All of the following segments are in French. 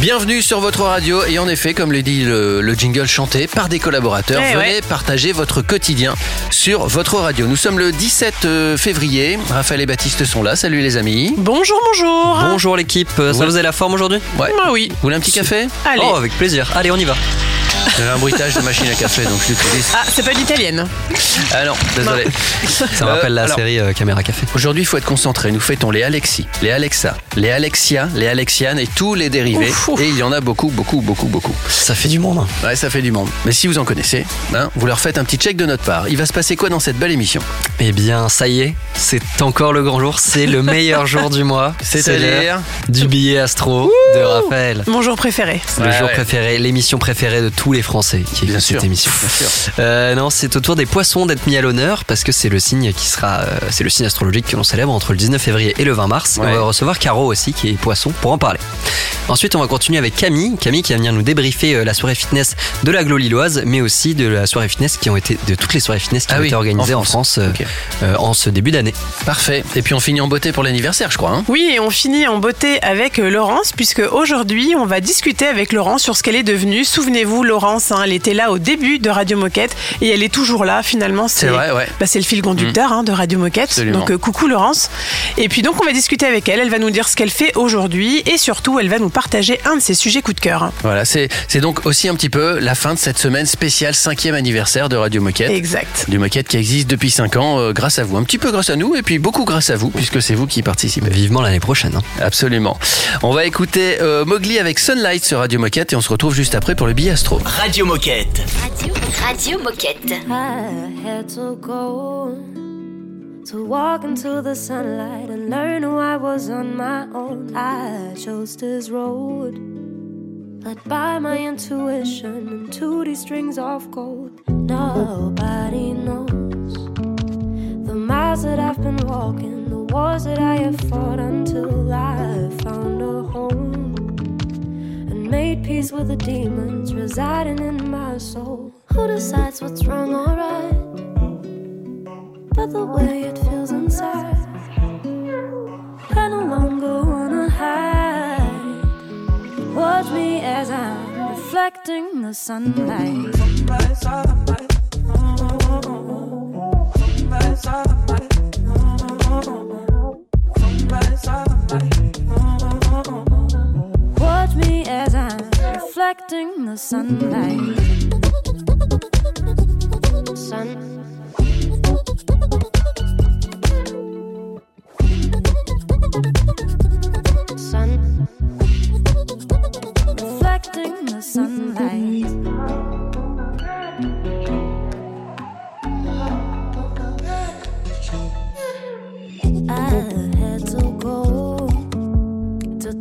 Bienvenue sur votre radio et en effet, comme le dit le, le jingle chanté par des collaborateurs, Eh venez ouais. partager votre quotidien sur votre radio. Nous sommes le 17 euh, février. Raphaël et Baptiste sont là. Salut les amis. Bonjour, bonjour. Bonjour l'équipe, ça Ouais. vous a la forme aujourd'hui? Ouais. Bah oui. Vous voulez un petit café? Allez. Oh avec plaisir, allez on y va. J'ai un bruitage de machine à café, donc je l'utilise. Ah, c'est pas l'italienne. Ah non, désolé. Ça me Euh, rappelle la alors, série euh, Caméra Café. Aujourd'hui, il faut être concentré. Nous fêtons les Alexis, les Alexa, les Alexia, les Alexianes et tous les dérivés. Ouf, ouf. Et il y en a beaucoup, beaucoup, beaucoup, beaucoup. Ça fait du monde. hein. Ouais, ça fait du monde. Mais si vous en connaissez, hein, vous leur faites un petit check de notre part. Il va se passer quoi dans cette belle émission? Eh bien ça y est, c'est encore le grand jour, c'est le meilleur jour du mois. C'est C'est-à-dire du billet astro de Raphaël. Mon jour préféré. Le Ouais, jour ouais. préféré, l'émission préférée de tous les Français qui écoutent sûr, cette émission. bien sûr. Euh, non, c'est au tour des poissons d'être mis à l'honneur parce que c'est le signe qui sera, euh, c'est le signe astrologique que l'on célèbre entre le 19 février et le 20 mars. Ouais. On va recevoir Caro aussi qui est poisson pour en parler. Ensuite, on va continuer avec Camille, Camille qui va venir nous débriefer euh, la soirée fitness de la Glo Lilloise, mais aussi de la soirée fitness qui ont été, de toutes les soirées fitness qui Ah ont oui, été organisées en en France, euh, euh, en ce début d'année. Parfait. Et puis on finit en beauté pour l'anniversaire, je crois. hein Oui, et on finit en beauté avec Laurence, puisque aujourd'hui, on va discuter avec Laurence sur ce qu'elle est devenue. Souvenez-vous, Laurence, hein, elle était là au début de Radio Moquette, et elle est toujours là, finalement. C'est vrai, ouais. Bah, c'est le fil conducteur hein, de Radio Moquette. Absolument. Donc, euh, coucou Laurence. Et puis, donc, on va discuter avec elle. Elle va nous dire ce qu'elle fait aujourd'hui, et surtout, elle va nous partager un de ses sujets coup de cœur. Voilà, c'est donc aussi un petit peu la fin de cette semaine spéciale cinquième anniversaire de Radio Moquette. Exact. Du Moquette qui existe depuis 5 ans euh, grâce à vous. Un petit peu grâce à nous et puis beaucoup grâce à vous puisque c'est vous qui participez. Vivement l'année prochaine. hein. Absolument. On va écouter euh, Mowgli avec Sunlight sur Radio Moquette et on se retrouve juste après pour le billet astro. Radio Moquette. Radio, Radio Moquette. I had to go to walk into the sunlight and learn who I was on my own. I chose this road, led by my intuition and to these strings of gold. Nobody knows the miles that I've been walking, the wars that I have fought until I found a home and made peace with the demons residing in my soul. Who decides what's wrong or right? But the way it feels inside, I no longer wanna hide. Watch me as I'm reflecting the sunlight. Watch me as I'm reflecting the sunlight. Sun. Sun. Reflecting the sunlight.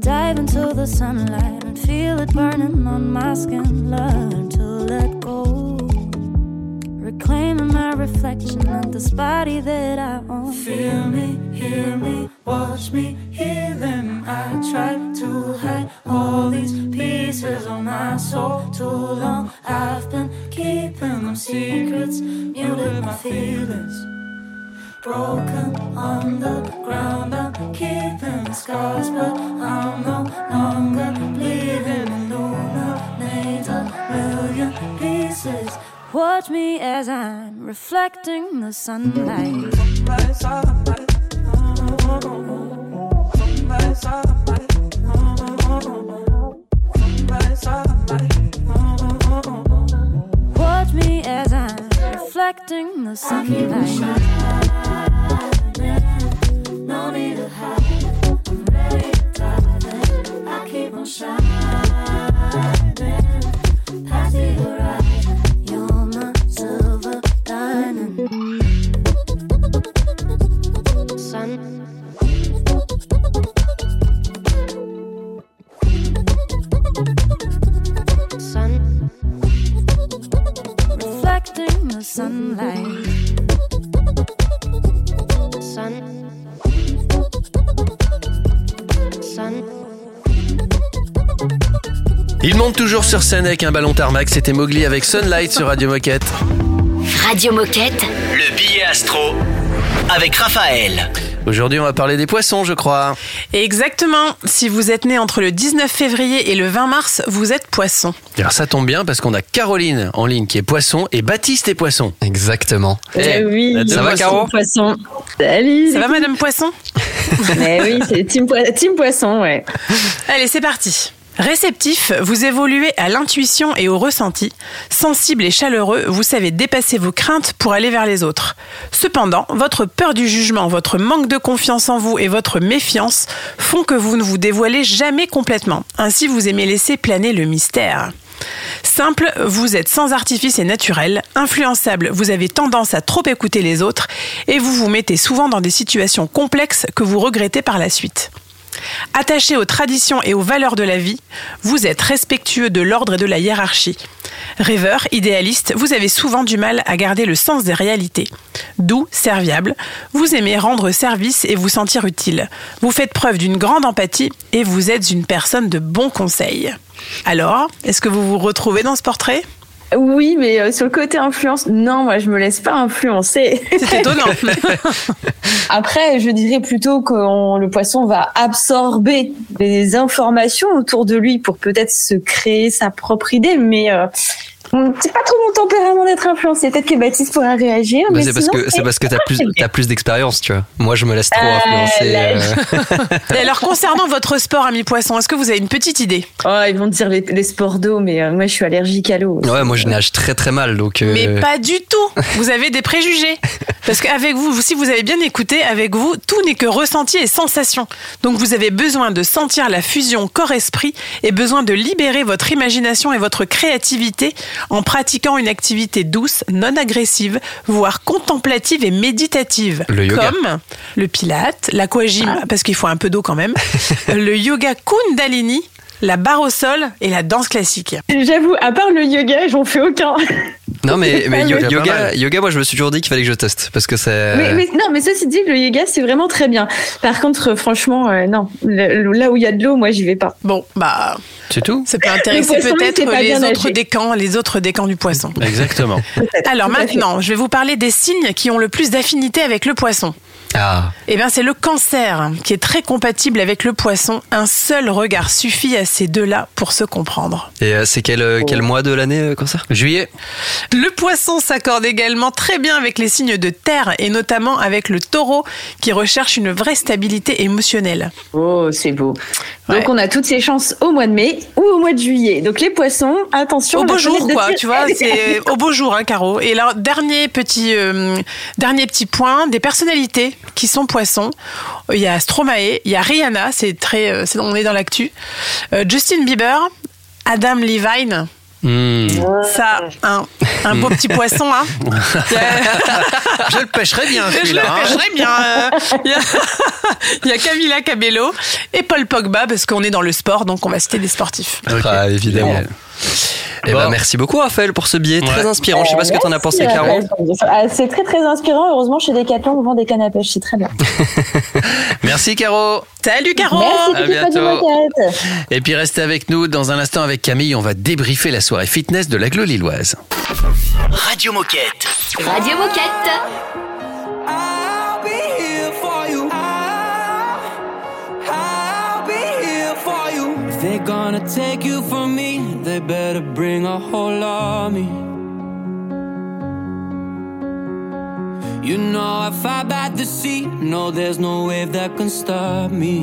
Dive into the sunlight and feel it burning on my skin. Learn to let go, reclaiming my reflection of this body that I own. Feel me, hear me, watch me, hear them. I tried to hide all these pieces of my soul too long. I've been keeping them secrets, muted my feelings broken on the ground. I'm keeping scars, but I'm no longer bleeding. Illuminate a million pieces. Watch me as I'm reflecting the sunlight. Watch me as I'm reflecting the sunlight. No need to hide. I'm ready to dive in. I keep on shining. Sunlight. Sun. Sun. monte toujours sur scène avec un ballon tarmac. C'était Mowgli avec Sunlight sur Radio Moquette. Radio Moquette. Le billet astro avec Raphaël. Aujourd'hui, on va parler des poissons, je crois. Exactement. Si vous êtes né entre le 19 février et le 20 mars, vous êtes poisson. Alors ça tombe bien parce qu'on a Caroline en ligne qui est poisson et Baptiste est poisson. Exactement. Eh oui, la deux Ça va. Caro poisson. Salut. Ça va, Madame Poisson? Mais oui, c'est team, poi- team poisson, ouais. Allez, c'est parti. Réceptif, vous évoluez à l'intuition et au ressenti. Sensible et chaleureux, vous savez dépasser vos craintes pour aller vers les autres. Cependant, votre peur du jugement, votre manque de confiance en vous et votre méfiance font que vous ne vous dévoilez jamais complètement. Ainsi, vous aimez laisser planer le mystère. Simple, vous êtes sans artifice et naturel. Influençable, vous avez tendance à trop écouter les autres et vous vous mettez souvent dans des situations complexes que vous regrettez par la suite. Attaché aux traditions et aux valeurs de la vie, vous êtes respectueux de l'ordre et de la hiérarchie. Rêveur, idéaliste, vous avez souvent du mal à garder le sens des réalités. Doux, serviable, vous aimez rendre service et vous sentir utile. Vous faites preuve d'une grande empathie et vous êtes une personne de bon conseil. Alors, est-ce que vous vous retrouvez dans ce portrait? Oui, mais euh, sur le côté influence, non, moi je me laisse pas influencer. C'est étonnant. Après, je dirais plutôt que on- le poisson va absorber des informations autour de lui pour peut-être se créer sa propre idée, mais euh, c'est pas trop mon tempérament d'être influencé. Peut-être que Baptiste pourra réagir. Bah, mais c'est parce que c'est parce que t'as plus t'as plus d'expérience, tu vois. Moi, je me laisse trop Euh, influencer. là, euh. Et alors, concernant votre sport, ami poisson, est-ce que vous avez une petite idée? Oh, ils vont dire les, les sports d'eau, mais euh, moi je suis allergique à l'eau. Ouais, moi, je nage très très mal, donc. euh, Mais pas du tout. Vous avez des préjugés. Parce qu'avec vous, si vous avez bien écouté, avec vous, tout n'est que ressenti et sensation. Donc vous avez besoin de sentir la fusion corps-esprit et besoin de libérer votre imagination et votre créativité en pratiquant une activité douce, non agressive, voire contemplative et méditative. Le yoga. Comme le pilate, l'aquagym, parce qu'il faut un peu d'eau quand même, le yoga kundalini, la barre au sol et la danse classique. J'avoue, à part le yoga, j'en fais aucun. Non, mais, mais yo- mal. yoga, yoga, moi, je me suis toujours dit qu'il fallait que je teste parce que c'est. Mais, mais- non, mais ceci dit, le yoga, c'est vraiment très bien. Par contre, franchement, euh, non. Le- là où il y a de l'eau, moi, j'y vais pas. Bon, bah, C'est tout ça peut intéresser peut-être les autres nager. décans, les autres décans du poisson. Exactement. Alors maintenant, je vais vous parler des signes qui ont le plus d'affinité avec le poisson. Ah, Eh bien, c'est le cancer qui est très compatible avec le poisson. Un seul regard suffit à ces deux-là pour se comprendre. et euh, c'est quel, euh, quel mois de l'année, euh, quand ça Juillet. Le poisson s'accorde également très bien avec les signes de terre et notamment avec le taureau qui recherche une vraie stabilité émotionnelle. Oh, c'est beau. Ouais. Donc, on a toutes ces chances au mois de mai ou au mois de juillet. Donc, les poissons, attention. Au beau jour, quoi, tu vois, c'est au beau jour, hein, Caro. Et alors, dernier petit, euh, dernier petit point, des personnalités qui sont poissons. Il y a Stromae, il y a Rihanna, c'est très, euh, c'est- on est dans l'actu. Euh, Justin Bieber, Adam Levine. Hmm. Ça, un, un beau petit poisson, hein. Je le pêcherai bien Je le hein. pêcherai bien. euh, Il y, a, il y a Camila Cabello et Paul Pogba, parce qu'on est dans le sport, donc on va citer des sportifs. Ah, évidemment. Génial. Eh Bon. ben, merci beaucoup, Raphaël, pour ce billet très inspirant. Je sais pas ce que t'en as pensé, Merci, Caro. ah, C'est très, très inspirant. Heureusement, chez Decathlon, on vend des cannes à pêche. C'est très bien. Merci Caro. Salut Caro Merci, à bientôt. Moquette. Et puis restez avec nous dans un instant avec Camille. On va débriefer la soirée fitness de la Lilloise. Radio Moquette. Radio Moquette. I'll be here for you. I'll, I'll be here for you. If they're gonna take you from they better bring a whole army. You know if I by the sea. No, there's no wave that can stop me.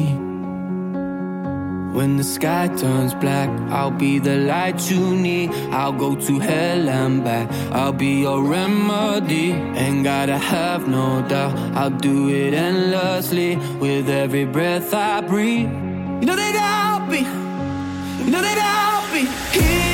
When the sky turns black, I'll be the light you need. I'll go to hell and back. I'll be your remedy. Ain't gotta have no doubt. I'll do it endlessly with every breath I breathe. You know that I'll be. You know that I'll here,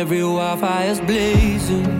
every wildfire's blazing.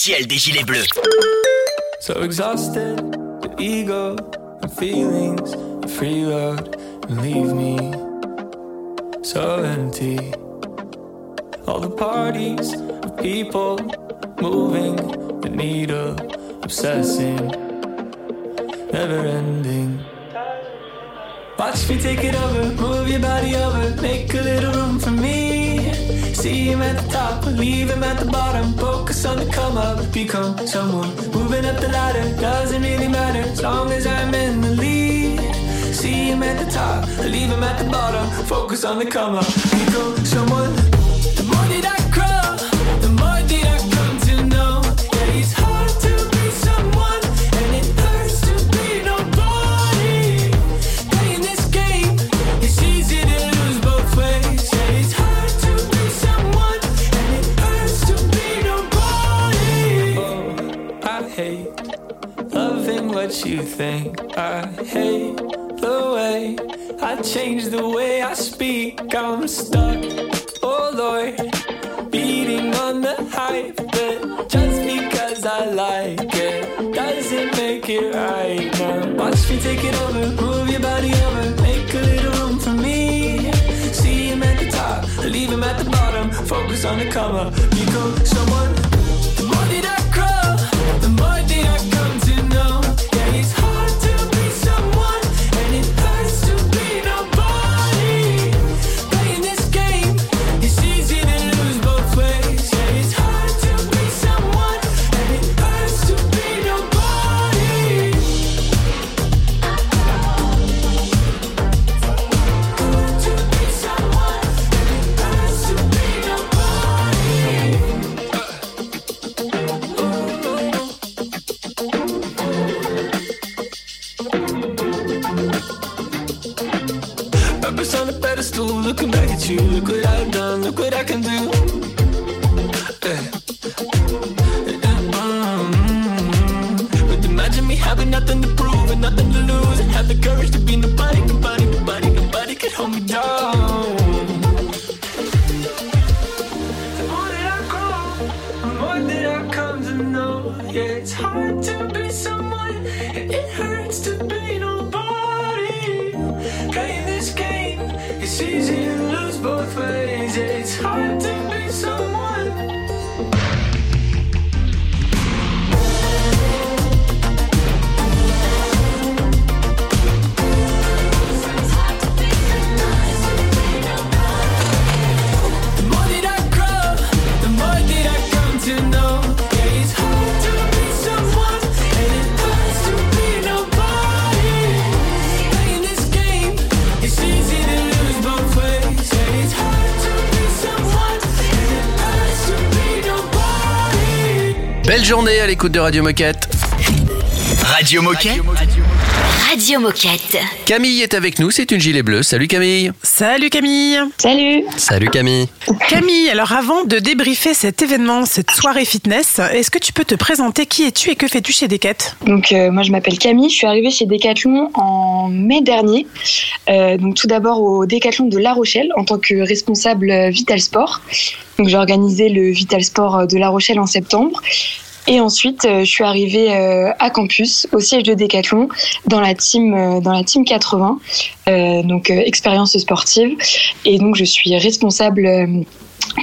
officiel des Gilets Bleus. So exhausted, the ego, the feelings, the freeload, leave me so empty. All the parties, the people, moving the needle, obsessing, never ending. Watch me take it over. top. Leave him at the bottom, focus on the come up. Become someone. The more that I grow, the more that I come to know that it's hard to be someone, and it hurts to be nobody. Playing this game, it's easy to lose both ways. Yeah, it's hard to be someone, and it hurts to be nobody. Oh, I hate loving what you think. I hate the way I change the way I speak. I'm stuck, oh Lord, beating on the hype. But just because I like it doesn't make it right now. Watch me take it over, move your body over, make a little room for me. See him at the top, leave him at the bottom. Focus on the cover, become someone. Belle journée à l'écoute de Radio Moquette. Radio Moquette. Radio Moquette. Camille est avec nous, c'est une gilet bleue. Salut Camille. Salut Camille Salut Salut Camille. Camille, alors avant de débriefer cet événement, cette soirée fitness, est-ce que tu peux te présenter qui es-tu et que fais-tu chez Decat Donc euh, moi je m'appelle Camille, je suis arrivée chez Decathlon en mai dernier. Euh, donc tout d'abord au Decathlon de La Rochelle en tant que responsable Vital Sport. Donc j'ai organisé le Vital Sport de La Rochelle en septembre. Et ensuite, euh, je suis arrivée euh, à campus, au siège de Decathlon, dans la team, euh, dans la team 80, euh, donc expérience sportive. Et donc, je suis responsable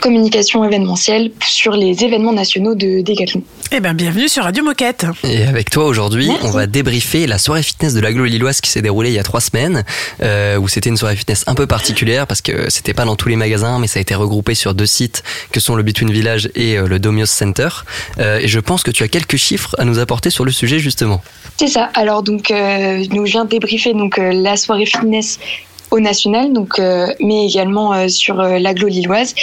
communication événementielle sur les événements nationaux de Decathlon. Eh bien, bienvenue sur Radio Moquette. Et avec toi aujourd'hui, Merci. on va débriefer la soirée fitness de l'aglo lilloise qui s'est déroulée il y a trois semaines, euh, où c'était une soirée fitness un peu particulière parce que c'était pas dans tous les magasins, mais ça a été regroupé sur deux sites que sont le Between Village et euh, le Domios Center. Euh, et je pense que tu as quelques chiffres à nous apporter sur le sujet justement. C'est ça. Alors donc, euh, nous je viens de débriefer donc euh, la soirée fitness au national, donc euh, mais également euh, sur euh, l'agglo lilloise,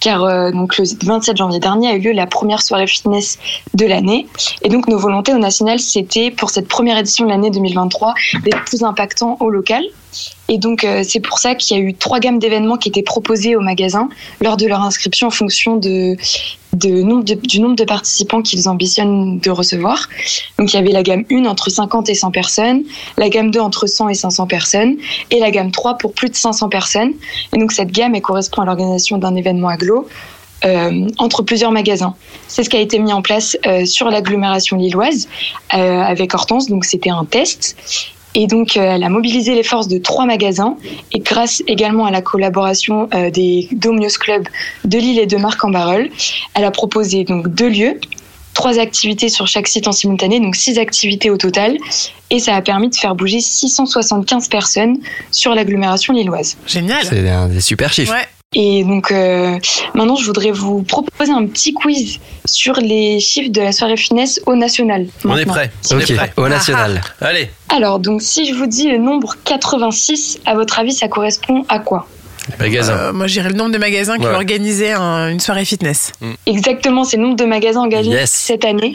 car euh, donc le 27 janvier dernier a eu lieu la première soirée fitness de l'année, et donc nos volontés au national c'était pour cette première édition de l'année 2023 d'être plus impactant au local. Et donc, c'est pour ça qu'il y a eu trois gammes d'événements qui étaient proposés au magasin lors de leur inscription en fonction de, du nombre de participants qu'ils ambitionnent de recevoir. Donc, il y avait la gamme 1 entre 50 et 100 personnes, la gamme 2 entre 100 et 500 personnes, et la gamme 3 pour plus de 500 personnes. Et donc, cette gamme, correspond à l'organisation d'un événement aglo. euh, entre plusieurs magasins. C'est ce qui a été mis en place euh, sur l'agglomération lilloise euh, avec Hortense, donc c'était un test. Et donc, euh, elle a mobilisé les forces de trois magasins et grâce également à la collaboration euh, des Domios Club de Lille et de Marc-en-Barœul, elle a proposé donc deux lieux, trois activités sur chaque site en simultané, donc six activités au total. Et ça a permis de faire bouger 675 personnes sur l'agglomération lilloise. Génial. C'est un des super chiffres. Ouais. Et donc euh, maintenant, je voudrais vous proposer un petit quiz sur les chiffres de la soirée finesse au national. On est prêt. On Ok, est prêt. au national. Allez. Alors, donc si je vous dis le nombre 86, à votre avis, ça correspond à quoi? Magasin. Euh, moi, j'irais le nombre de magasins qui Ouais. ont organisé un- une soirée fitness. Exactement, c'est le nombre de magasins engagés Yes. cette année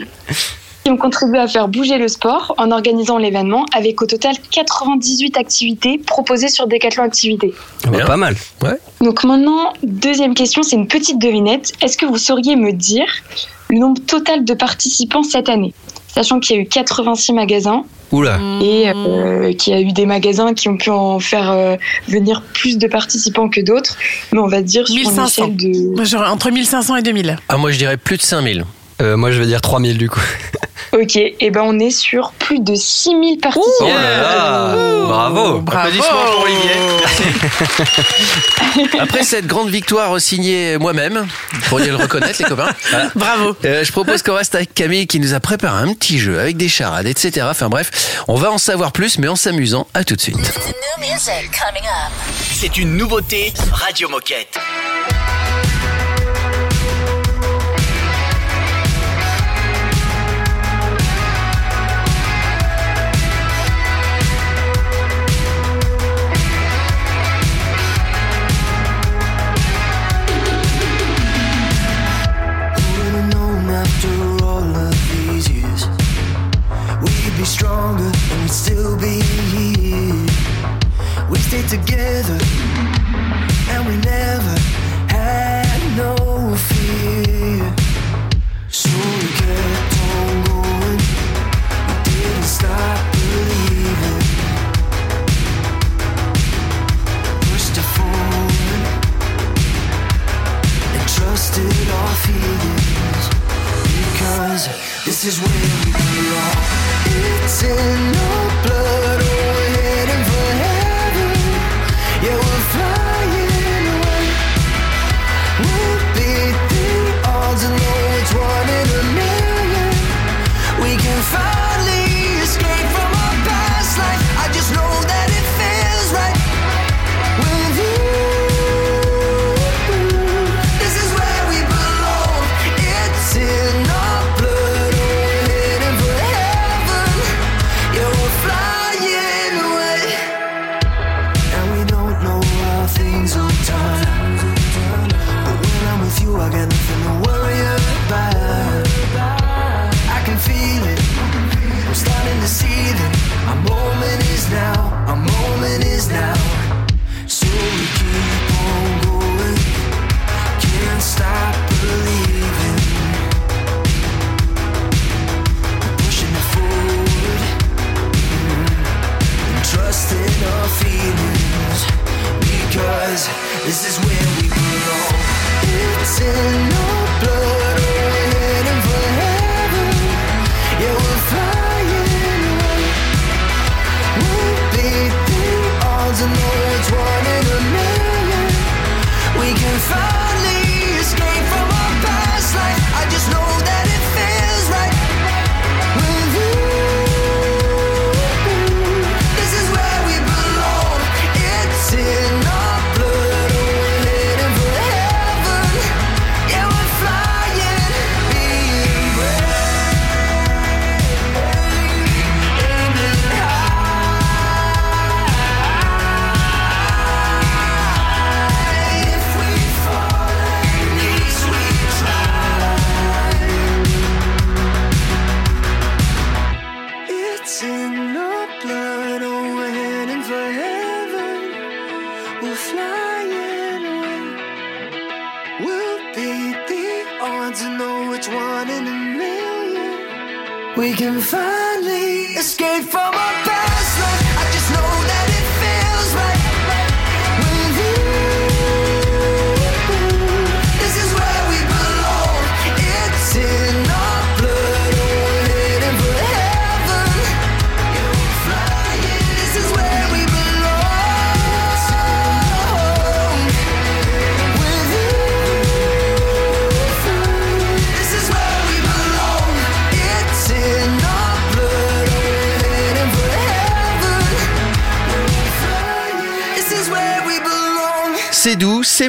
qui ont contribué à faire bouger le sport en organisant l'événement avec au total 98 activités proposées sur Decathlon Activités. Ah bah, pas mal. Donc maintenant, deuxième question, c'est une petite devinette. Est-ce que vous sauriez me dire le nombre total de participants cette année? Sachant qu'il y a eu 86 magasins Oula. et euh, qu'il y a eu des magasins qui ont pu en faire euh, venir plus de participants que d'autres, mais on va dire sur une 1500. échelle de... Moi, j'aurais entre 1500 et 2000. Ah, moi je dirais plus de 5000. Euh, moi je vais dire 3000 du coup. Ok, et ben on est sur plus de 6000 participants. Oh là là Bravo Bravo. Applaudissements pour Olivier. Après cette grande victoire signée moi-même, vous pourriez le reconnaître les copains. Voilà. Bravo. Euh, je propose qu'on reste avec Camille qui nous a préparé un petit jeu avec des charades, etc. Enfin bref, on va en savoir plus, mais en s'amusant. À tout de suite. C'est une nouveauté Radio Moquette. trust in our feelings because this is where we belong. It's in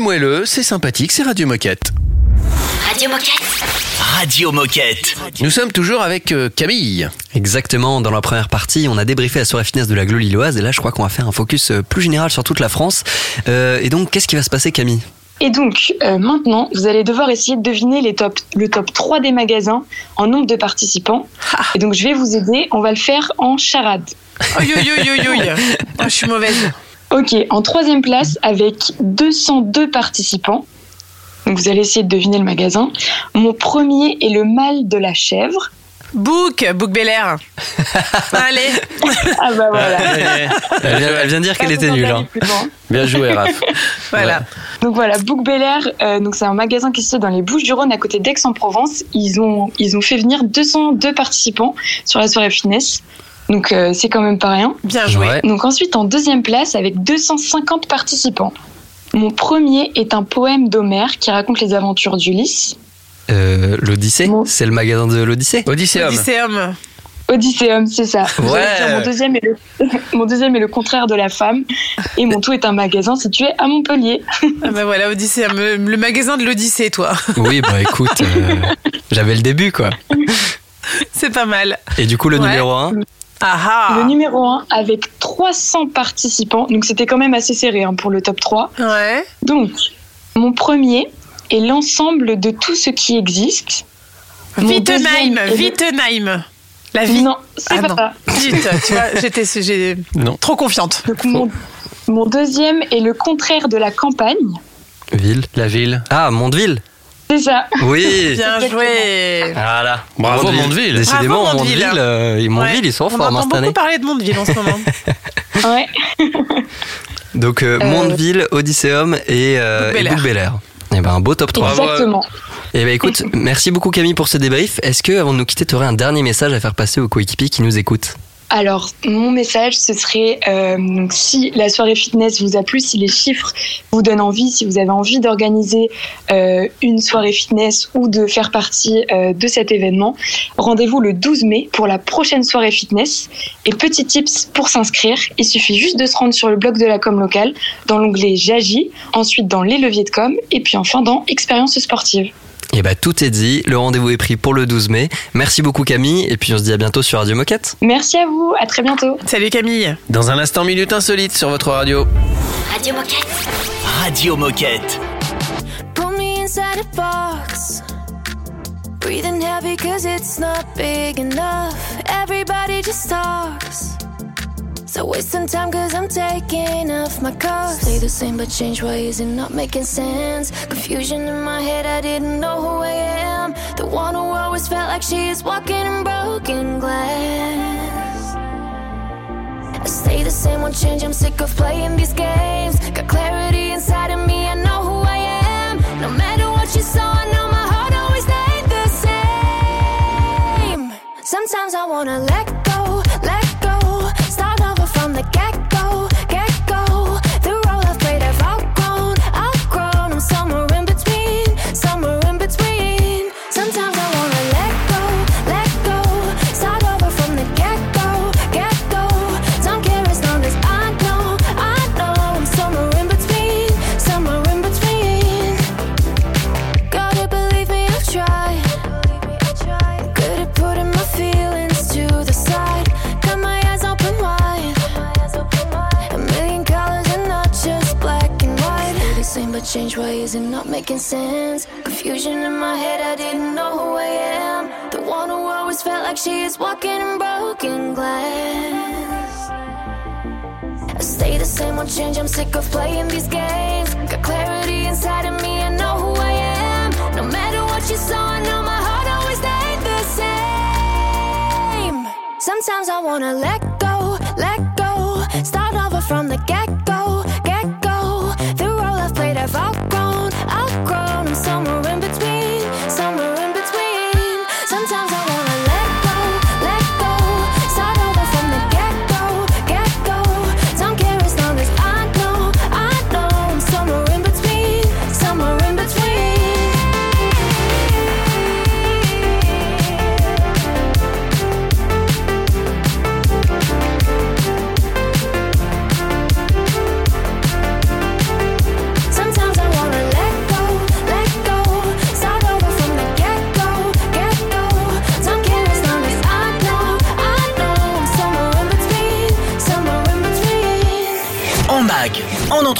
moelleux, c'est sympathique, c'est Radio Moquette. Radio Moquette. Radio Moquette. Nous sommes toujours avec euh, Camille. Exactement, dans la première partie, on a débriefé la soirée fitness de la Glo Lilloise et là je crois qu'on va faire un focus euh, plus général sur toute la France. Euh, et donc qu'est-ce qui va se passer Camille? Et donc, euh, maintenant, vous allez devoir essayer de deviner les top, le top 3 des magasins en nombre de participants. Et donc, je vais vous aider. On va le faire en charade. Oi, oi, oi, oi, oi. Oh, je suis mauvaise. Ok, en troisième place, avec 202 participants. Donc, vous allez essayer de deviner le magasin. Mon premier est le mal de la chèvre. Book, Book Bel Air. Allez. Ah bah voilà. elle, vient, elle vient de dire qu'elle était nulle. hein. Bien joué, Raph. Voilà. Donc voilà, Book Bel Air, euh, donc c'est un magasin qui se situe dans les Bouches-du-Rhône à côté d'Aix-en-Provence. Ils ont, ils ont fait venir 202 participants sur la soirée fitness. Donc euh, c'est quand même pas rien. Bien joué. Ouais. Donc ensuite en deuxième place avec 250 participants. Mon premier est un poème d'Homère qui raconte les aventures d'Ulysse. Euh, L'Odyssée Bon. C'est le magasin de l'Odyssée Odysseum. Odysseum. Odysseum, c'est ça. Ouais. J'allais dire, Mon deuxième, est le, mon deuxième est le contraire de la femme. Et mon tout est un magasin situé à Montpellier. Ah bah voilà, Odysseum. Le, le magasin de l'Odyssée, toi. Oui, bah écoute, euh, j'avais le début quoi. C'est pas mal. Et du coup, le Ouais. numéro 1 Le numéro 1 avec 300 participants. Donc c'était quand même assez serré hein, pour le top 3. Ouais. Donc, mon premier est l'ensemble de tout ce qui existe. Wittenheim, Wittenheim. La vie. Non, c'est Ah pas non. ça. Zut, tu vois, j'étais j'ai- Non. trop confiante. Donc, mon, mon deuxième est le contraire de la campagne. Ville La ville. Ah, Mondeville C'est ça. Oui Bien joué. Voilà. Bravo, Mondeville. Décidément, Bravo, Mondeville. Mondeville, euh, et Mondeville, Ouais. ils sont On forts hein, entend cette beaucoup année. parler de Mondeville en ce moment. Ouais. Donc, euh, Euh, Mondeville, Odysseum et, euh, et Air. Eh ben, un beau top 3. Bravo. Exactement. Eh ben, écoute, merci beaucoup Camille pour ce débrief. Est-ce que, avant de nous quitter, tu aurais un dernier message à faire passer aux coéquipiers qui nous écoutent? Alors, mon message, ce serait euh, si la soirée fitness vous a plu, si les chiffres vous donnent envie, si vous avez envie d'organiser euh, une soirée fitness ou de faire partie euh, de cet événement, rendez-vous le 12 mai pour la prochaine soirée fitness. Et petit tips pour s'inscrire, il suffit juste de se rendre sur le blog de la com locale, dans l'onglet J'agis, ensuite dans les leviers de com, et puis enfin dans Expérience sportive. Eh ben, tout est dit. Le rendez-vous est pris pour le 12 mai. Merci beaucoup Camille. Et puis, on se dit à bientôt sur Radio Moquette. Merci à vous, à très bientôt. Salut Camille. Dans un instant, minute insolite sur votre radio. Radio Moquette. Radio Moquette. Put me inside a box. Breathing heavy cause it's not big enough. Everybody just talks. So wasting time cause I'm taking off my car. Stay the same but change, why is it not making sense? Confusion in my head, I didn't know who I am. The one who always felt like she is walking in broken glass. I stay the same, won't change, I'm sick of playing these games. Got clarity inside of me, I know who I am. No matter what you saw, I know my heart always stayed the same. Sometimes I wanna let go. But change. Why is it not making sense? Confusion in my head. I didn't know who I am. The one who always felt like she is walking in broken glass. I stay the same, won't change. I'm sick of playing these games. Got clarity inside of me. I know who I am. No matter what you saw, I know my heart always stayed the same. Sometimes I wanna let go, let go. Start over from the get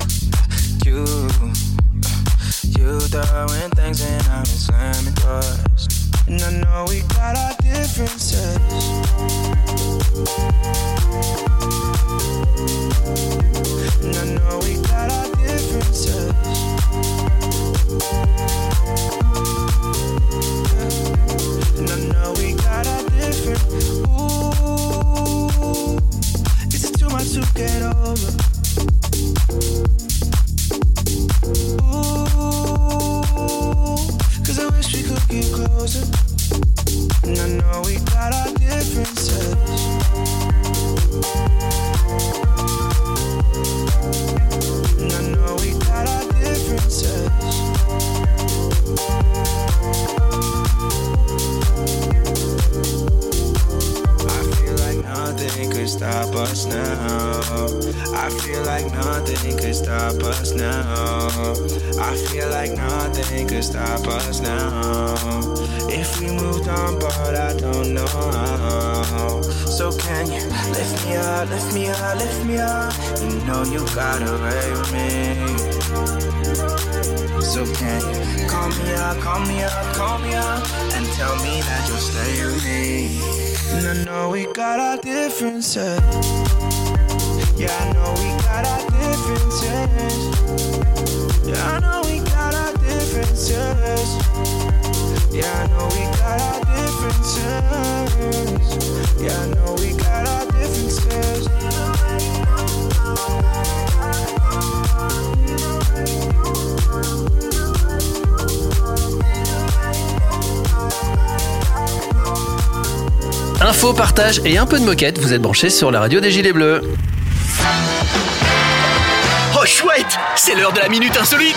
Africa. Info, partage et un peu de moquette, vous êtes branchés sur la radio des Gilets Bleus. Oh chouette, c'est l'heure de la minute insolite.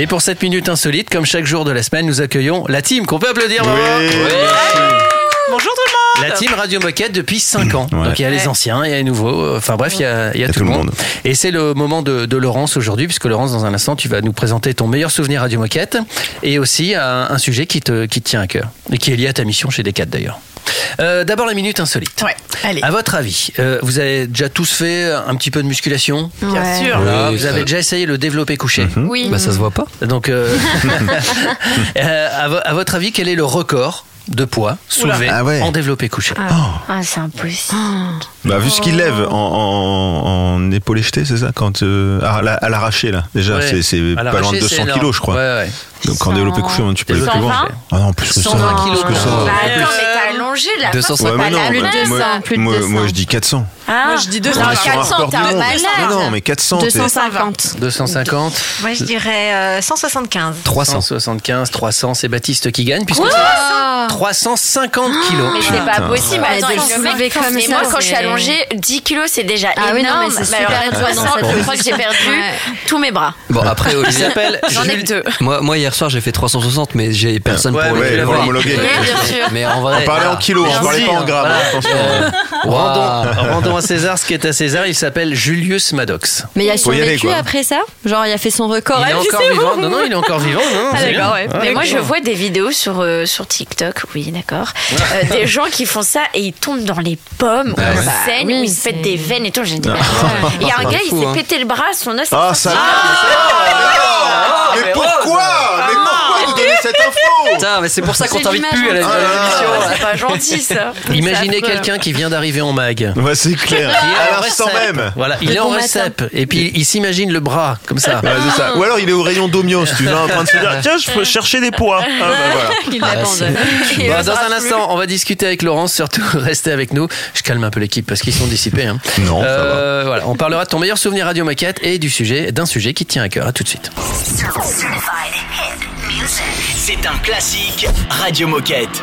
Et pour cette minute insolite, comme chaque jour de la semaine, nous accueillons la team qu'on peut applaudir. bravo. Bonjour tout le monde La team Radio Moquette depuis 5 ans. Ouais. Donc il y a les anciens, il y a les nouveaux, enfin bref, il y a, il y a tout, le monde. Et c'est le moment de, de Laurence aujourd'hui, puisque Laurence, dans un instant, tu vas nous présenter ton meilleur souvenir Radio Moquette et aussi un, un sujet qui te, qui te tient à cœur et qui est lié à ta mission chez Decat d'ailleurs. Euh, D'abord la minute insolite. Ouais, allez. À votre avis, euh, vous avez déjà tous fait un petit peu de musculation Bien Ouais. sûr. Voilà, Oui, Vous ça- avez déjà essayé le développé couché Oui. Bah ça se voit pas. Donc, euh, euh, à, vo- à votre avis, quel est le record de poids soulevé Ah ouais. en développé couché. Ah, c'est impossible. Bah, vu ce qu'il lève en, en, en épaulé jeté, c'est ça quand euh, à la- à l'arraché là. Déjà, Ouais. c'est pas loin de l'arraché, 200 c'est énorme. kilos, je crois. Ouais, ouais. Donc en développé couché, tu peux aller plus loin. 120? Ah non, plus que ça. 120 kilos plus que ça. Bah, attends, mais t'as allongé là. 250. Ouais, mais non, plus de moi- 200, moi, plus de moi, 200. moi, je dis 400. Ah, Moi, je dis On 200. est Non, sur un 400, record t'es un malade. Mais non, mais 400. t'es- 250. 250. Moi, je dirais euh, 175. 300. 175, 300, c'est Baptiste qui gagne puisque c'est 350 kilos. Mais c'est pas possible. Ouais, Attends, de il le le mec soulever comme Mais ça, moi, quand je suis allongée, 10 kilos, c'est déjà Ah oui, non, énorme. mais c'est alors, super à 60, je crois que j'ai perdu Ouais. tous mes bras. Bon, après, Il Olivier. s'appelle J'en ai que deux. Moi, moi, hier soir, j'ai fait 360, mais j'ai personne Ouais, pour ouais, le tu l'as pour vu. homologuer. Oui, bien sûr. Mais en vrai. On parlait en kilos, on parlait pas en grammes. Voilà. Euh, rendons, à César ce qui est à César. Il s'appelle Julius Maddox. Mais il a survécu après ça? Genre, il a fait son record. il est Ah, encore vivant. bon. Non, non, il est encore vivant. Non, Ah. Mais moi, je vois des vidéos sur, euh, sur TikTok, oui, d'accord, euh, des gens qui font ça et ils tombent dans les pommes, ou Ah ils ouais. saignent, Oui, ou ils se pètent des veines et tout. J'ai dit. Il y a un gars, il s'est hein. pété le bras, son os. Ah, ça. sorti. Mais pourquoi Mais pourquoi nous donner cette info Putain, mais c'est pour ça qu'on t'invite plus à la à plus. l'émission. C'est pas gentil, ça. Imaginez quelqu'un qui vient d'arriver en mag. Ouais, c'est clair. Qui est en À l'instant récep. même. Voilà, il Le est en bon matin. récep. Et puis il s'imagine le bras comme ça. Ouais, c'est ça. Ou alors il est au rayon d'Omios, tu vois, en train de se dire tiens, je peux chercher des pois. Ah, bah, voilà. Il Ah, l'abandonne. Il Bon, osera dans un plus. instant, on va discuter avec Laurence. Surtout, restez avec nous. Je calme un peu l'équipe parce qu'ils sont dissipés. hein. Non, ça Euh, voilà, on parlera de ton meilleur souvenir radio maquette et du sujet, d'un sujet qui te tient à cœur. À tout de suite. C'est un classique Radio Moquette.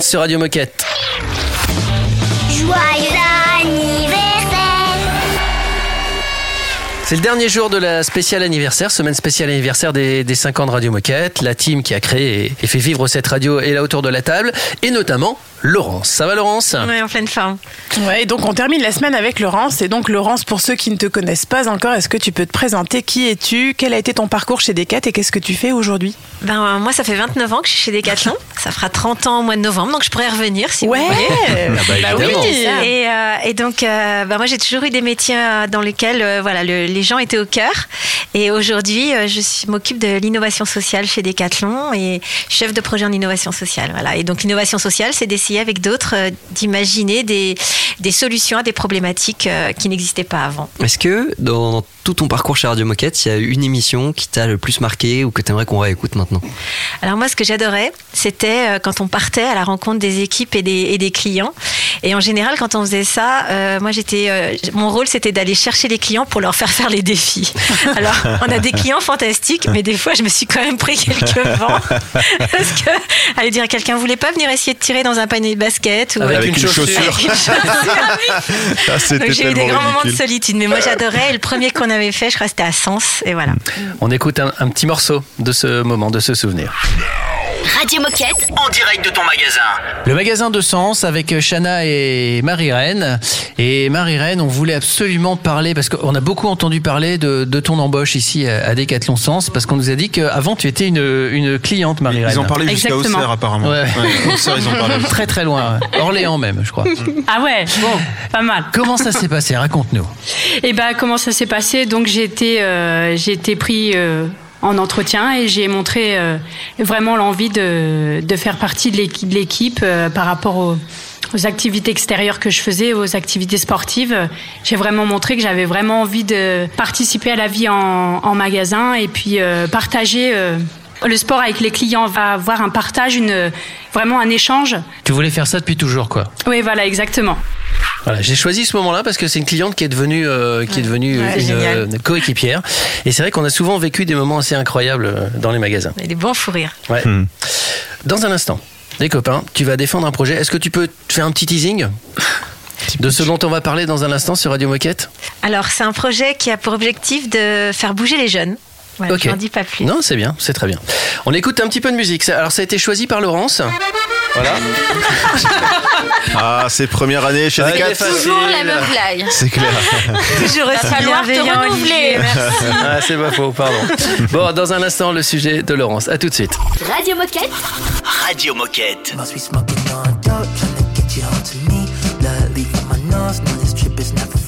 Sur Radio Moquette. C'est le dernier jour de la spéciale anniversaire, semaine spéciale anniversaire des, des 5 ans de Radio Moquette. La team qui a créé et, et fait vivre cette radio est là autour de la table, et notamment Laurence. Ça va Laurence? Ouais, en pleine forme. Ouais, et donc on termine la semaine avec Laurence. Et donc Laurence, pour ceux qui ne te connaissent pas encore, est-ce que tu peux te présenter? Qui es-tu? Quel a été ton parcours chez Decat et qu'est-ce que tu fais aujourd'hui? Ben, euh, moi, ça fait 29 ans que je suis chez Decathlon. ça fera 30 ans au mois de novembre, donc je pourrais revenir si Ouais vous voulez. bah, oui évidemment. Et, euh, et donc, euh, bah, moi, j'ai toujours eu des métiers euh, dans lesquels euh, voilà, le- les gens étaient au cœur. Et aujourd'hui, euh, je m'occupe de l'innovation sociale chez Decathlon et chef de projet en innovation sociale. Voilà. Et donc, l'innovation sociale, c'est d'essayer avec d'autres euh, d'imaginer des, des solutions à des problématiques euh, qui n'existaient pas avant. Est-ce que dans tout ton parcours chez Radio Moquette, il y a une émission qui t'a le plus marqué ou que tu aimerais qu'on réécoute maintenant? Alors moi, ce que j'adorais, c'était quand on partait à la rencontre des équipes et des, et des clients. Et en général, quand on faisait ça, euh, moi, j'étais, mon rôle, c'était d'aller chercher les clients pour leur faire faire les défis. Alors, on a des clients fantastiques, mais des fois, je me suis quand même pris quelques vents parce que aller dire à quelqu'un, vous voulez pas venir essayer de tirer dans un panier de basket ou Avec Avec une une chaussure. Ah, j'ai eu des grands moments de solitude, mais moi j'adorais. Et le premier qu'on avait fait, je crois, c'était à Sens, et voilà. On écoute un, un petit morceau de ce moment, de ce souvenir. Radio Moquette En direct de ton magasin. Le magasin de Sens avec Chana et Marie-Reine. Et Marie-Reine, on voulait absolument parler, parce qu'on a beaucoup entendu parler de, de ton embauche ici à Decathlon Sens, parce qu'on nous a dit qu'avant tu étais une, une cliente, Marie-Reine. Ils en parlaient jusqu'à Exactement. Auxerre apparemment. Ouais. Auxerre, ils en parlaient. Très très loin. ouais. Orléans même, je crois. Ah ouais, bon, pas mal. Comment ça s'est passé? Raconte-nous. Et ben comment ça s'est passé? Donc j'ai été, euh, j'ai été pris euh, en entretien et j'ai montré euh, vraiment l'envie de, de faire partie de l'équi- de l'équipe euh, par rapport aux, aux activités extérieures que je faisais, aux activités sportives. J'ai vraiment montré que j'avais vraiment envie de participer à la vie en, en magasin et puis euh, partager. Le sport avec les clients va avoir un partage, une, vraiment un échange. Tu voulais faire ça depuis toujours, quoi. Oui, voilà, exactement. Voilà, j'ai choisi ce moment-là parce que c'est une cliente qui est devenue, euh, qui est devenue Ouais, une euh, coéquipière. Et c'est vrai qu'on a souvent vécu des moments assez incroyables euh, dans les magasins. Et des bons fous rires. Ouais. Hmm. Dans un instant, les copains, tu vas défendre un projet. Est-ce que tu peux faire un petit teasing de ce dont on va parler dans un instant sur Radio Moquette? Alors, c'est un projet qui a pour objectif de faire bouger les jeunes. Voilà, Ok. Je n'en dis pas plus. Non, c'est bien, c'est très bien. On écoute un petit peu de musique. Ça- Alors, ça a été choisi par Laurence. Voilà. Ah, c'est première année chez Ouais, Decat. Toujours la même blague. C'est clair. Toujours Va aussi falloir te bienveillant, renouveler. Olivier. Merci. Ah, c'est pas faux, pardon. Bon, dans un instant, le sujet de Laurence. À tout de suite. Radio Moquette Radio Moquette. Must be smoking on dope, tryna get you home to me. Blood leak on my nose, no, this trip is never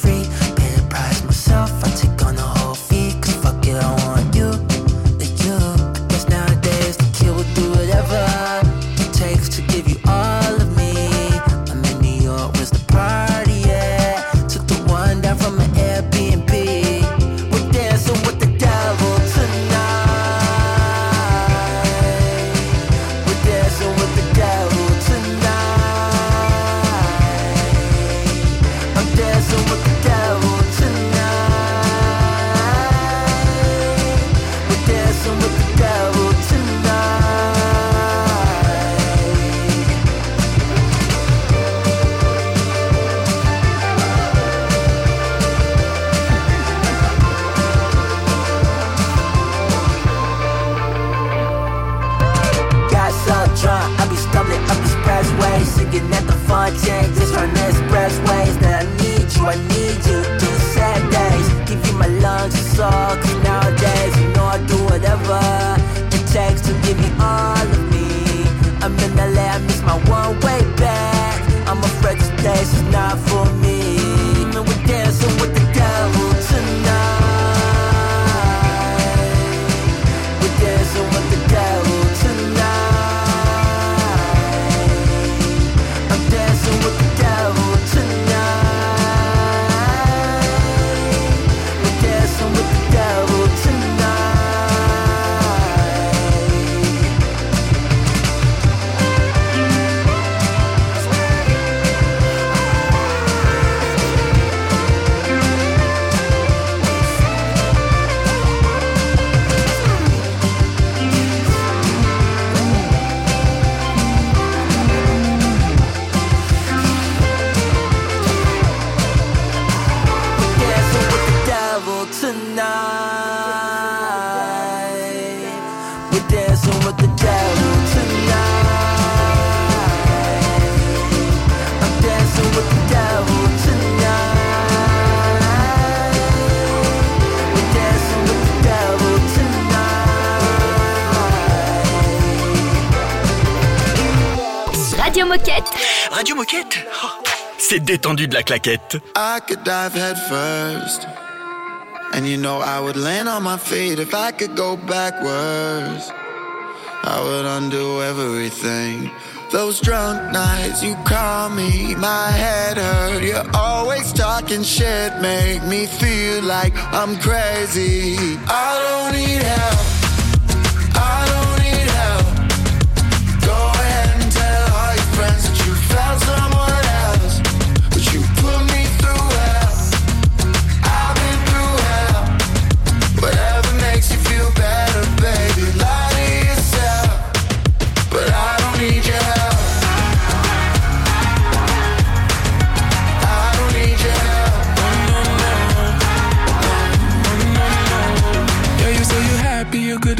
Radio Moquette Oh, C'est détendu de la claquette. I could dive head first. And you know I would land on my feet if I could go backwards. I would undo everything. Those drunk nights you call me, my head hurt. You're always talking shit, make me feel like I'm crazy. I don't need help.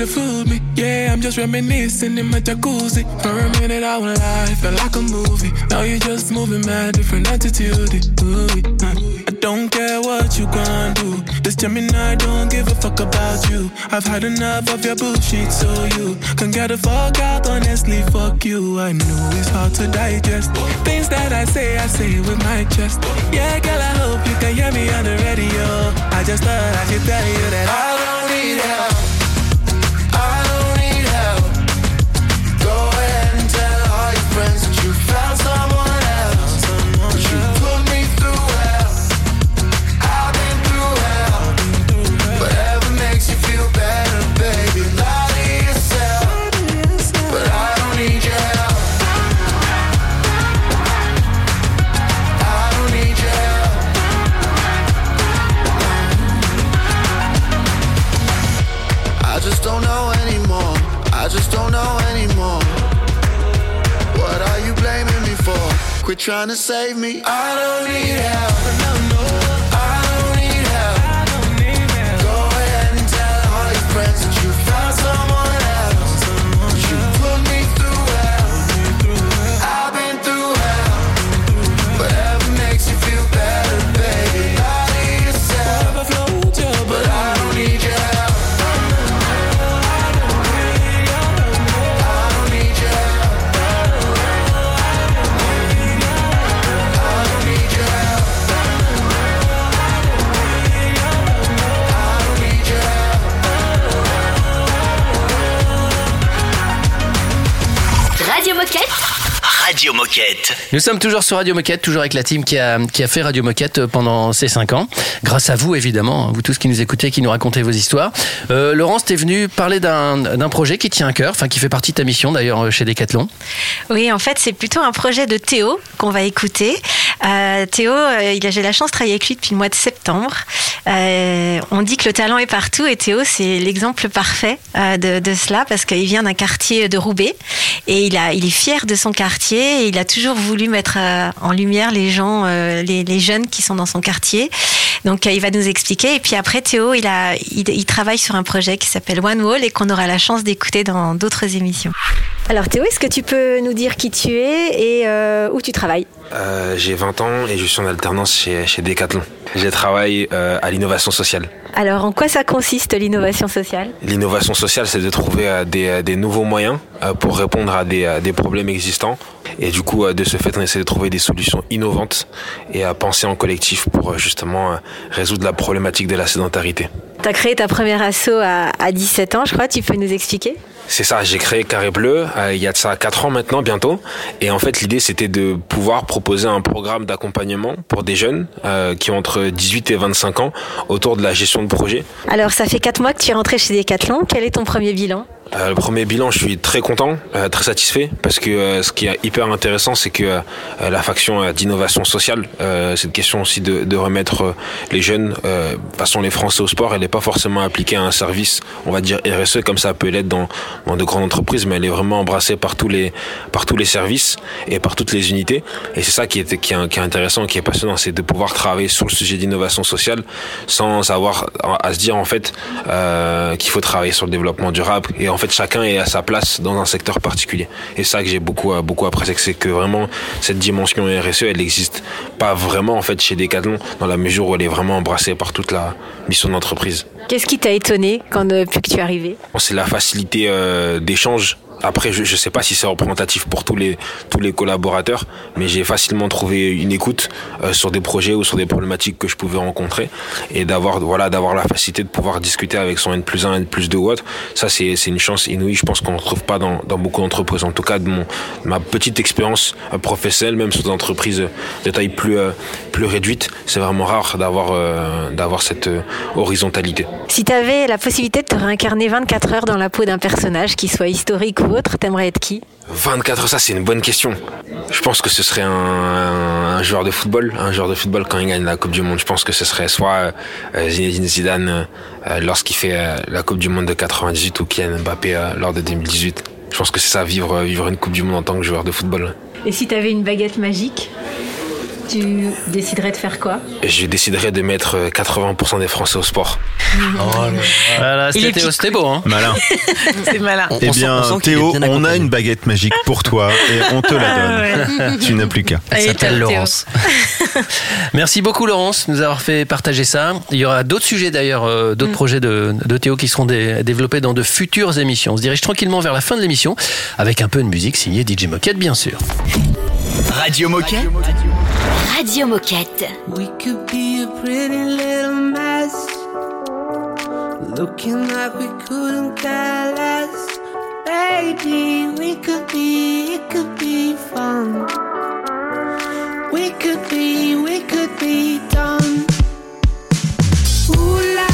Could fooled me. Yeah, I'm just reminiscing in my jacuzzi. For a minute, I went live, felt like a movie. Now you're just moving mad, different attitude. Ooh, uh, I don't care what you gon' do. This Gemini don't give a fuck about you. I've had enough of your bullshit, so you can get the fuck out. Honestly, fuck you. I know it's hard to digest. Things that I say, I say with my chest. Yeah, girl, I hope you can hear me on the radio. I just thought I should tell you trying to save me. I don't need help. Moquette. Nous sommes toujours sur Radio Moquette, toujours avec la team qui a, qui a fait Radio Moquette pendant ces 5 ans. Grâce à vous, évidemment, vous tous qui nous écoutez, qui nous racontez vos histoires. Euh, Laurence, t'es venue parler d'un d'un projet qui tient à cœur, enfin qui fait partie de ta mission d'ailleurs chez Decathlon. Oui, en fait, c'est plutôt un projet de Théo qu'on va écouter. Euh, Théo, euh, j'ai la chance de travailler avec lui depuis le mois de septembre. Euh, on dit que le talent est partout et Théo, c'est l'exemple parfait de, cela parce qu'il vient d'un quartier de Roubaix et il, est fier de son quartier et il a toujours voulu mettre en lumière les gens, les, jeunes qui sont dans son quartier. Donc, il va nous expliquer. Et puis après, Théo, il, il, il travaille sur un projet qui s'appelle One Wall et qu'on aura la chance d'écouter dans d'autres émissions. Alors Théo, est-ce que tu peux nous dire qui tu es et où tu travailles? Euh, j'ai 20 ans et je suis en alternance chez, chez Decathlon. Je travaille euh, à l'innovation sociale. Alors en quoi ça consiste l'innovation sociale? L'innovation sociale, c'est de trouver euh, des, des nouveaux moyens pour répondre à des, des problèmes existants. Et du coup, de ce fait, on essaie de trouver des solutions innovantes et à penser en collectif pour justement résoudre la problématique de la sédentarité. Tu as créé ta première asso à, à 17 ans, je crois. Tu peux nous expliquer C'est ça, j'ai créé Carré Bleu euh, il y a de ça 4 ans maintenant, bientôt. Et en fait, l'idée, c'était de pouvoir proposer un programme d'accompagnement pour des jeunes euh, qui ont entre 18 et 25 ans autour de la gestion de projet. Alors ça fait 4 mois que tu es rentré chez Decathlon. Quel est ton premier bilan? Euh, le premier bilan, je suis très content, euh, très satisfait, parce que euh, ce qui est hyper intéressant, c'est que euh, la faction euh, d'innovation sociale, une question aussi de, de remettre les jeunes, façon les Français au sport, elle est pas forcément appliquée à un service, on va dire RSE comme ça peut l'être dans, dans de grandes entreprises, mais elle est vraiment embrassée par tous les par tous les services et par toutes les unités. Et c'est ça qui est qui est, qui est intéressant, qui est passionnant, c'est de pouvoir travailler sur le sujet d'innovation sociale sans avoir à se dire en fait qu'il faut travailler sur le développement durable. Et fait, chacun est à sa place dans un secteur particulier. Et ça que j'ai beaucoup beaucoup apprécié, c'est que vraiment cette dimension RSE, elle n'existe pas vraiment en fait chez Decathlon dans la mesure où elle est vraiment embrassée par toute la mission d'entreprise. Qu'est-ce qui t'a étonné quand depuis que tu es arrivé? C'est la facilité euh, d'échange après, je ne sais pas si c'est représentatif pour tous les, tous les collaborateurs, mais j'ai facilement trouvé une écoute euh, sur des projets ou sur des problématiques que je pouvais rencontrer et d'avoir voilà, d'avoir la facilité de pouvoir discuter avec son N plus 1, N plus 2 ou autre. Ça, c'est une chance inouïe, je pense qu'on ne retrouve pas dans, dans beaucoup d'entreprises. En tout cas, de, mon, ma petite expérience euh, professionnelle, même sur des entreprises de taille plus, euh, plus réduite, c'est vraiment rare d'avoir d'avoir cette horizontalité. Si tu avais la possibilité de te réincarner 24 heures dans la peau d'un personnage qui soit historique ou autre, t'aimerais être qui? 24 ça c'est une bonne question. Je pense que ce serait un, un, joueur de football, un joueur de football quand il gagne la Coupe du Monde. Je pense que ce serait soit euh, Zinedine Zidane euh, lorsqu'il fait euh, la Coupe du Monde de 98 ou Kylian Mbappé lors de 2018. Je pense que c'est ça vivre vivre une Coupe du Monde en tant que joueur de football. Et si tu avais une baguette magique? Tu déciderais de faire quoi? Je déciderais de mettre 80% des Français au sport. voilà, c'était beau, hein Malin. C'est malin. Eh bien, Théo, on a une baguette magique pour toi et on te la donne. Tu n'as plus qu'à. Elle s'appelle Laurence. Merci beaucoup, Laurence, de nous avoir fait partager ça. Il y aura d'autres sujets d'ailleurs, euh, d'autres projets de, de, Théo qui seront dé développés dans de futures émissions. On se dirige tranquillement vers la fin de l'émission avec un peu de musique signée DJ Moquette, bien sûr. Radio Moquette. Radio Moquette? We could be a pretty little mess. Looking like we couldn't care less. Baby, we could be, it could be fun. We could be, we could be done. Ooh la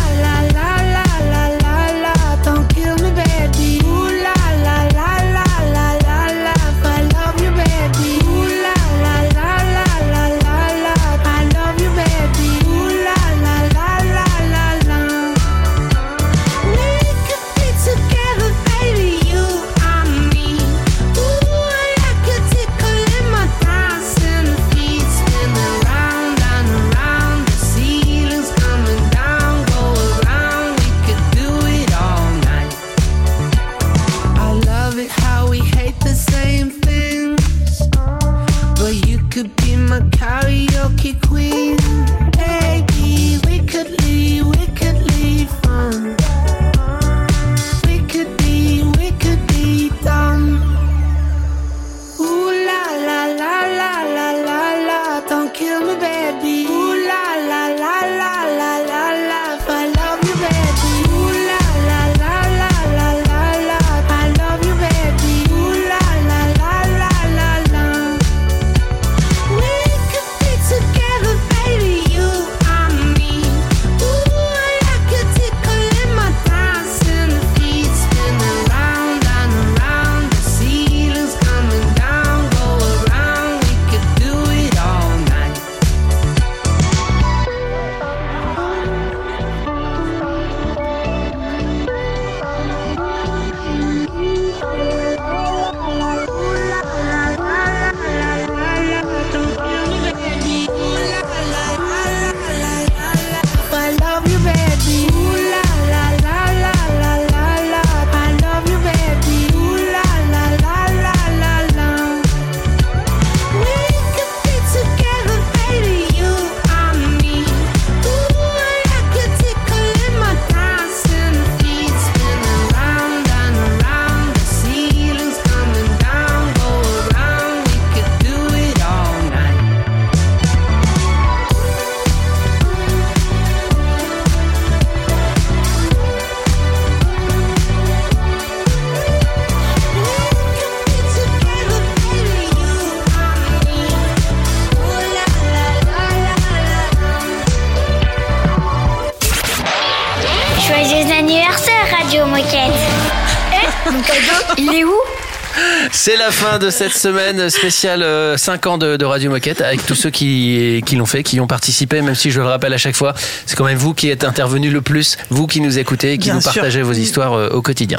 C'est la fin de cette semaine spéciale euh, 5 ans de, de Radio Moquette avec tous ceux qui, qui l'ont fait, qui y ont participé, même si je le rappelle à chaque fois, c'est quand même vous qui êtes intervenu le plus, vous qui nous écoutez et qui Bien nous sûr. partagez vos histoires euh, au quotidien.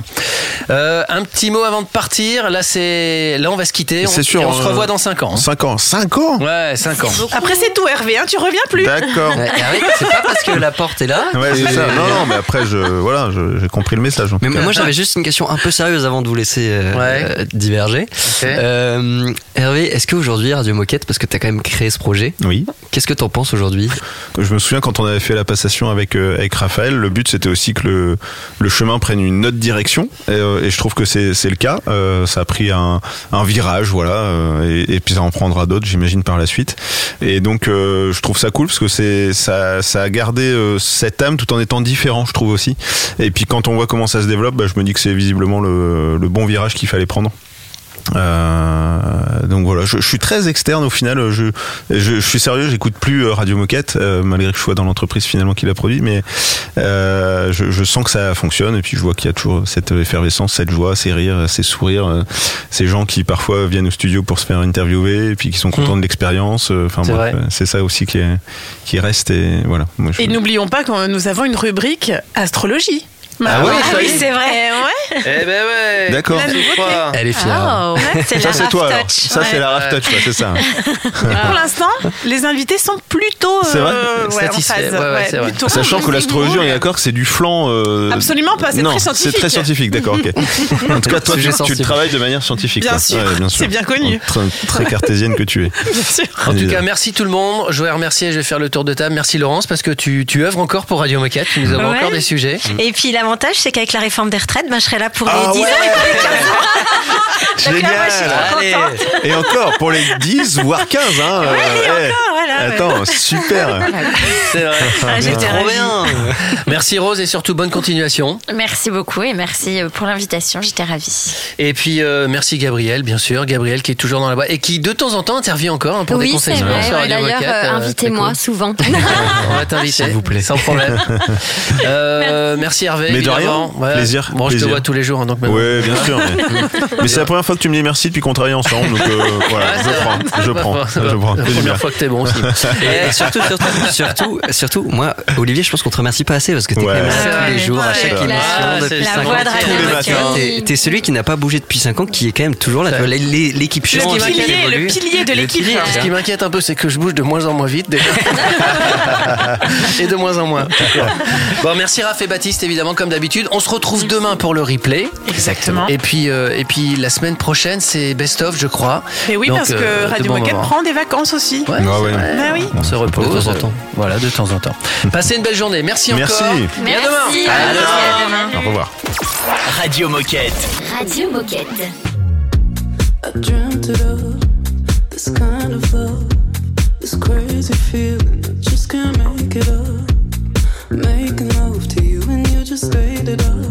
Euh, un petit mot avant de partir. Là, c'est là on va se quitter. On, C'est sûr, et on se euh, revoit dans 5 ans. 5 ans 5 ans? Ouais, 5 ans. Après, c'est tout, Hervé, hein, tu reviens plus. D'accord. Ouais, Harry, c'est pas parce que la porte est là. Ouais, c'est ça. Non, non, mais après, je, voilà, j'ai compris le message. Mais moi j'avais juste une question un peu sérieuse avant de vous laisser euh, euh, diverger. Euh, Hervé, est-ce qu'aujourd'hui Radio Moquette, parce que tu as quand même créé ce projet, oui. qu'est-ce que tu en penses aujourd'hui? Je me souviens quand on avait fait la passation avec, euh, avec Raphaël, le but c'était aussi que le, le chemin prenne une autre direction. Et, euh, et je trouve que c'est le cas. Euh, ça a pris un, un virage, voilà. euh, et, et puis ça en prendra d'autres, j'imagine, par la suite. Et donc euh, je trouve ça cool parce que c'est ça, ça a gardé euh, cette âme tout en étant différent, je trouve aussi. Et puis quand on voit comment ça se développe, bah, je me dis que c'est visiblement le, le bon virage qu'il fallait prendre. Euh, donc voilà, je, je suis très externe au final. Je, je, je suis sérieux, j'écoute plus euh, Radio Moquette euh, malgré que je sois dans l'entreprise finalement qui l'a produit, mais euh, je, je sens que ça fonctionne et puis je vois qu'il y a toujours cette effervescence, cette joie, ces rires, ces sourires, euh, ces gens qui parfois viennent au studio pour se faire interviewer et puis qui sont contents de l'expérience. Enfin C'est bref, vrai. euh, c'est ça aussi qui, est, qui reste et voilà. Moi, je- Et n'oublions pas que nous avons une rubrique astrologie. Ah ouais, ça y est. c'est vrai. Ouais. Eh ben ouais. D'accord. La nouveauté. Elle est fière. Oh, ouais, c'est ça c'est toi alors. Touch. Ça c'est la Raf Touch, ouais, c'est ça. Et pour l'instant, les invités sont plutôt C'est vrai euh, ouais, en Satisfait. phase. Ouais, ouais, Ouais, c'est vrai. plutôt- Sachant que l'astrologie, on est d'accord que c'est du flanc. euh, Absolument pas, c'est très scientifique. C'est très scientifique, d'accord, ok. en tout cas, toi, tu, tu travailles de manière scientifique. Bien quoi. sûr, Ouais, c'est bien connu. Très, très cartésienne que tu es. Bien sûr. En tout cas, merci tout le monde. Je vais remercier, je vais faire le tour de table. Merci Laurence parce que tu, tu œuvres encore pour Radio Moquette. Nous avons encore des sujets. Et puis l'avantage, c'est qu'avec la réforme des retraites, ben, je serai là pour les Ah 10 ans ouais et pour les 15 ans. Donc là, moi, je suis trop. Et encore, pour les 10, voire 15, hein. Ouais, euh, et encore, ouais. Attends, super. C'est vrai. Ah, j'étais Trop ravie. bien. Merci Rose et surtout bonne continuation. Merci beaucoup et merci euh, pour l'invitation. J'étais ravie. Et puis euh, merci Gabriel, bien sûr. Gabriel qui est toujours dans la boîte et qui de temps en temps intervient encore hein, pour des Oui, conseils c'est vrai. sur Radio D'ailleurs, Moquette, euh, euh, invitez-moi souvent. On va t'inviter, S'il vous plaît. sans problème. Euh, merci Hervé. Mais de rien. Ouais. Plaisir, Bon, je te vois tous les jours, hein, donc. Ouais, bien sûr. Mais, mais c'est la première fois que tu me dis merci depuis qu'on travaille ensemble. Donc euh, voilà, Ouais, je prends, je prends, je prends. La première fois que t'es bon Et surtout, surtout, surtout, surtout, moi, Olivier, je pense qu'on te remercie pas assez parce que t'es Ouais. quand même là tous les jours, à Ouais, chaque émission, depuis La 5 voix ans. de Radio Tous les Moquette. matins. T'es celui qui n'a pas bougé depuis 5 ans, qui est quand même toujours là. Ouais. L'équipe Le change, pilier, l'équipe le pilier de l'équipe. pilier, Ce qui m'inquiète un peu, c'est que je bouge de moins en moins vite déjà. et de moins en moins. Bon, merci Raph et Baptiste, évidemment, comme d'habitude. On se retrouve demain pour le replay. Exactement. Et puis, euh, et puis la semaine prochaine, c'est Best of, je crois. Mais oui, Donc, parce euh, que de Radio Moquette prend des vacances aussi. Ouais, Ah c'est ouais. Vrai. Bah oui. On se repose. De temps en temps. Voilà, de temps en temps. Passez une belle journée. Merci, Merci. encore. Et à demain. Merci. À demain. À demain. Au revoir. Radio Moquette. Radio Moquette. I dreamt it up, this kind of love, this crazy feeling. I just can't make it up. Making love to you and you just ate it up.